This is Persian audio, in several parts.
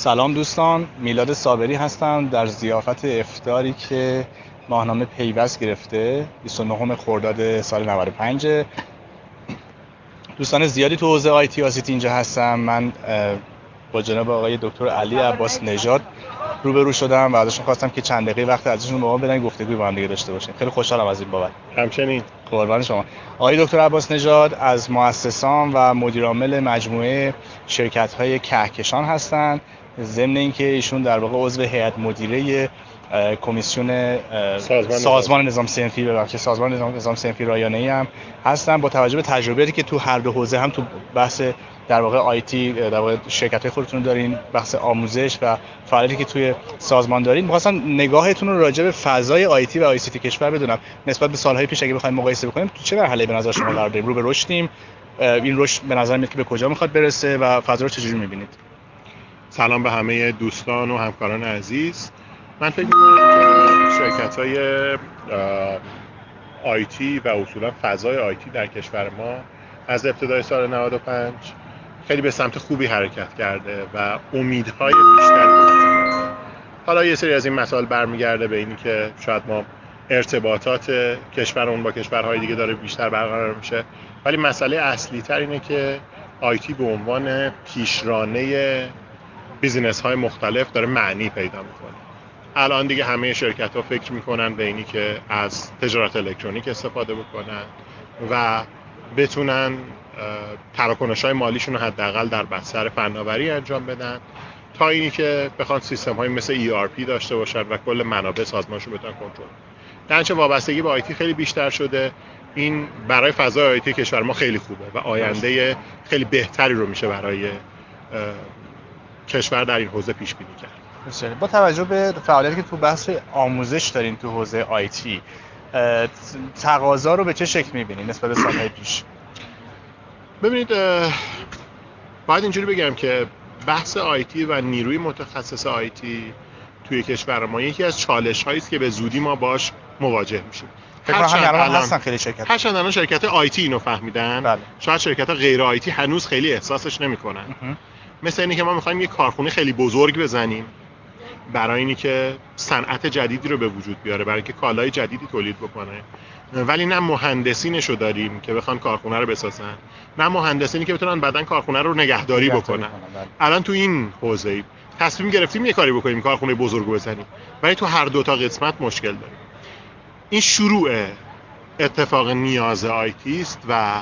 سلام دوستان میلاد صابری هستم در زیافت افتاری که ماهنامه پیوست گرفته 29 خرداد سال 95 دوستان زیادی تو حوزه آیتی آسیتی اینجا هستم. من با جناب آقای دکتر علی عباس نژاد روبرو شدم و ازشون خواستم که چند دقیقه وقت ازشون با ما بدن گفتگوی با هم دیگه داشته باشیم. خیلی خوشحالم از این بابت. همچنین. قربان شما. آقای دکتر عباس نژاد از مؤسسان و مدیرعامل مجموعه شرکت های کهکشان هستند. ضمن اینکه ایشون در واقع عضو هیئت مدیره کمیسیون سازمان, سازمان نظام صنفی ببخشید سازمان نظام نظام صنفی رایانه ای هم هستن با توجه به تجربیاتی که تو هر دو حوزه هم تو بحث در واقع آیتی در واقع شرکت های خودتون دارین بحث آموزش و فعالیتی که توی سازمان دارین. می‌خواستم نگاهتون رو راجع به فضای آیتی و آیسیتی کشور بدونم. نسبت به سالهای پیش اگه بخوایم مقایسه بکنیم تو چه مرحله به نظر شما قرار داریم؟ رو به رشدیم این رشد به نظر میاد که به کجا می‌خواد برسه و فضا رو چجوری می‌بینید؟ سلام به همه دوستان و همکاران عزیز. من فکر می‌کنم شرکت های آیتی و اصولا فضای آیتی در کشور ما از ابتدای سال 95 خیلی به سمت خوبی حرکت کرده و امیدهای بیشتری حالا یه سری از این مسائل برمیگرده به اینی که شاید ما ارتباطات کشورمون با کشورهای دیگه داره بیشتر برقرار میشه. ولی مسئله اصلی تر اینه که IT به عنوان پیشرانه business های مختلف داره معنی پیدا می‌کنه. الان دیگه همه شرکت ها فکر می‌کنن به اینی که از تجارت الکترونیک استفاده بکنن و بتونن تراکنش های مالیشون رو حداقل در بستر فناوری انجام بدن تا اینی که بخوان سیستم های مثل ERP داشته باشن و کل منابع سازمانشون بتونن کنترل درنچه وابستگی به آیتی خیلی بیشتر شده. این برای فضای آیتی کشور ما خیلی خوبه و آینده خیلی بهتری رو میشه برای کشور در این حوزه پیش بینی کرد. با توجه به فعالیتی که تو بحث آموزش دارین تو حوزه آیتی تقاضا رو به چه شکل می‌بینید نسبت به سالهای پیش؟ ببینید باید اینجوری بگم که بحث آیتی و نیروی متخصص آیتی توی کشور ما یکی از چالش هایی است که به زودی ما باش مواجه میشیم. هرچند الان هستن خیلی شرکت هرچند الان شرکت آیتی اینو فهمیدن. بله. شاید شرکت غیر آیتی هنوز خیلی احساسش نمی‌کنن. مثل اینی که ما می‌خوایم یه کارخونه خیلی بزرگ بزنیم برای اینی که صنعت جدیدی رو به وجود بیاره برای اینکه کالای جدیدی تولید بکنه. ولی نه مهندسینشو داریم که بخوان کارخونه رو بسازن نه مهندسینی که بتونن بعدن کارخونه رو نگهداری بکنن. بله. الان تو این حوزه تصمیم گرفتیم یه کاری بکنیم کارخونه بزرگ بزنیم. ولی تو هر دو تا قسمت مشکل داریم. این شروع اتفاق نیاز آیتی است و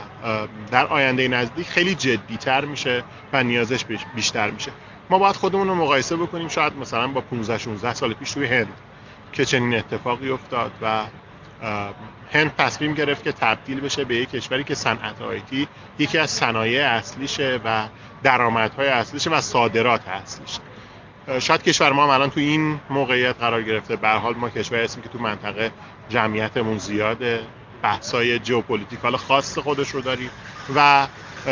در آینده نزدیک خیلی جدیتر میشه و نیازش بیشتر میشه. ما باید خودمون رو مقایسه بکنیم شاید مثلا با 15 16 سال پیش توی هند که چنین اتفاقی افتاد و هند تصمیم گرفت که تبدیل بشه به یک کشوری که صنعت آیتی یکی از صنایع اصلیشه و درآمدهای اصلیشه و صادرات اصلیشه. شاید کشور ما هم الان تو این موقعیت قرار گرفته. به حال ما کشوری هستیم که تو منطقه جمعیتمون زیاده. بحثای geopolitical خاص خودش رو داریم و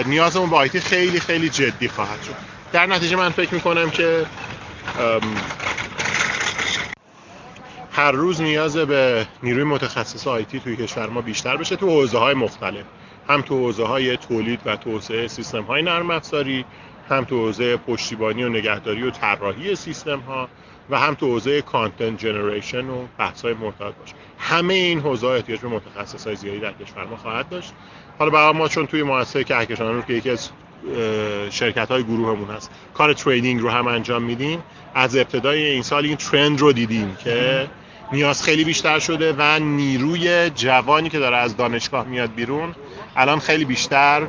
نیازمون به IT خیلی خیلی جدی خواهد شد. در نتیجه من فکر می‌کنم که هر روز نیاز به نیروی متخصص IT توی کشور ما بیشتر بشه تو حوزه های مختلف. هم تو حوزه های تولید و توسعه سیستم های نرم افزاری هم تو حوزه پشتیبانی و نگهداری و طراحی سیستم ها و هم تو حوزه content generation و بحث های مرتبط باشه. همه این حوزه احتیاج به متخصص های زیادی در کشور ما خواهد داشت. حالا برای ما چون توی مؤسسه کهکشان رو که یکی از شرکت های گروهمون هست. کار training رو هم انجام میدیم. از ابتدای این سال این trend رو دیدیم که نیاز خیلی بیشتر شده و نیروی جوانی که داره از دانشگاه میاد بیرون الان خیلی بیشتر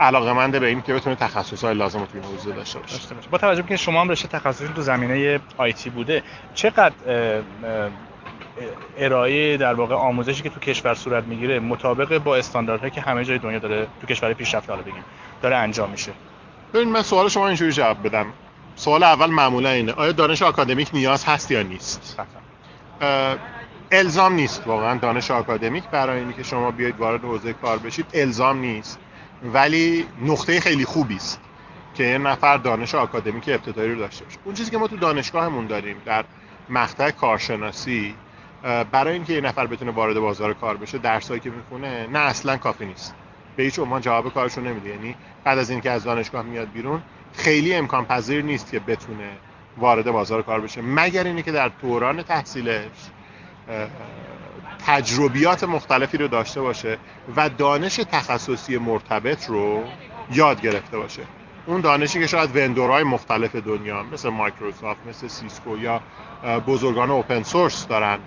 علاقه به این که بتونه تخصص های لازم رو توی این حوزه داشته باشه. با توجه به که شما هم رشته تخصصی تو زمینه آیتی بوده چقدر ارائه در واقع آموزشی که تو کشور صورت می‌گیره مطابق با استانداردهایی که همه جای دنیا داره تو کشور پیشرفته حالا بگیم داره انجام میشه؟ ببین من سوال شما اینجوری جواب بدم. سوال اول معمولا اینه آیا دانش آکادمیک نیاز هست یا نیست؟ الزام نیست واقعا دانش آکادمیک. برای اینکه شما بیاید وارد حوزه کار بشید الزام نیست. ولی نقطه خیلی خوبی است که یه نفر دانش آکادمیک ابتدایی رو داشته باشه. اون چیزی که ما تو دانشگاهمون داریم در مقطع کارشناسی برای اینکه یه نفر بتونه وارد بازار کار بشه درسایی که می‌خونه نه اصلا کافی نیست. به هیچ عنوان جواب کارشون نمیده. یعنی بعد از اینکه از دانشگاه میاد بیرون خیلی امکان پذیر نیست که بتونه وارد بازار کار بشه. مگر اینه که در دوران تحصیلش تجربیات مختلفی رو داشته باشه و دانش تخصصی مرتبط رو یاد گرفته باشه. اون دانشی که شاید vendor های مختلف دنیا مثل مایکروسافت مثل Cisco یا بزرگان open source دارن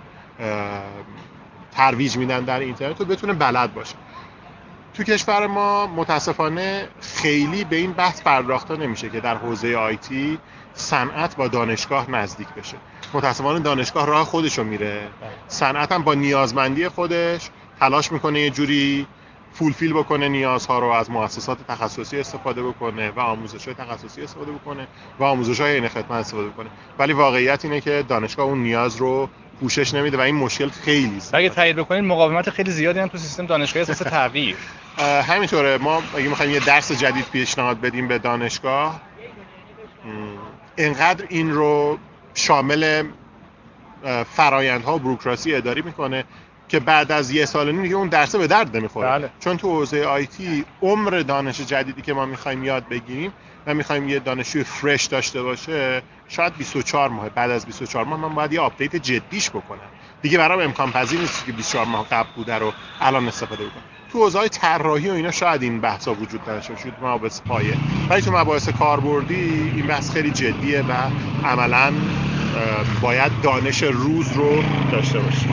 ترویج میدن در اینترنت رو بتونه بلد باشه. تو کشور ما متاسفانه خیلی به این بحث پرداخته نمیشه که در حوزه IT صنعت با دانشگاه نزدیک بشه. متاسفانه دانشگاه راه خودش رو میره. صنعت هم با نیازمندی خودش تلاش می‌کنه یه جوری فولفیل بکنه نیازها رو از مؤسسات تخصصی استفاده بکنه و آموزش های تخصصی استفاده بکنه و آموزش های این خدمت استفاده بکنه. ولی واقعیت اینه که دانشگاه اون نیاز رو پوشش نمیده و این مشکل خیلی زیاده. اگه تایید بکنید مقاومت خیلی زیادی هم تو سیستم دانشگاهی اساس تغییر. همینطوره. ما اگه می‌خوایم یه درس جدید پیشنهاد بدیم به دانشگاه اینقدر این رو شامل فرایندها و بروکراسی اداری می‌کنه که بعد از یه سال نیم دیگه اون درسه به درد نمی‌خوره. بله. چون تو حوزه IT عمر دانش جدیدی که ما می‌خوایم یاد بگیریم و می‌خوایم یه دانشجوی fresh داشته باشه شاید 24 ماه بعد از 24 ماه من باید یه update جدیش بکنم. دیگه برام امکان پذیر نیست که 24 ماه قبل بوده رو الان استفاده بکنم. تو حوزه طراحی و اینا شاید این بحثا وجود داشته باشه تو مباحث پایه. ولی تو مباحث کاربردی این بحث خیلی جدیه و عملا باید دانش روز رو داشته باشیم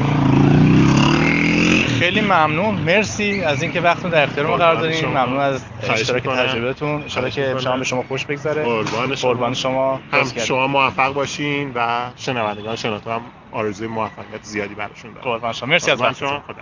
خیلی ممنون. مرسی از اینکه وقتتون در اختیار ما قرار دادین. ممنون از اشتراک تجربهتون. ان که شما به شما خوش بگذره. قربان شما. قربان شما. هم شما موفق باشین و شنوندگان شنوتو هم آرزوی موفقیت زیادی براشون دارم. قربان شما. مرسی از وقتتون. خدا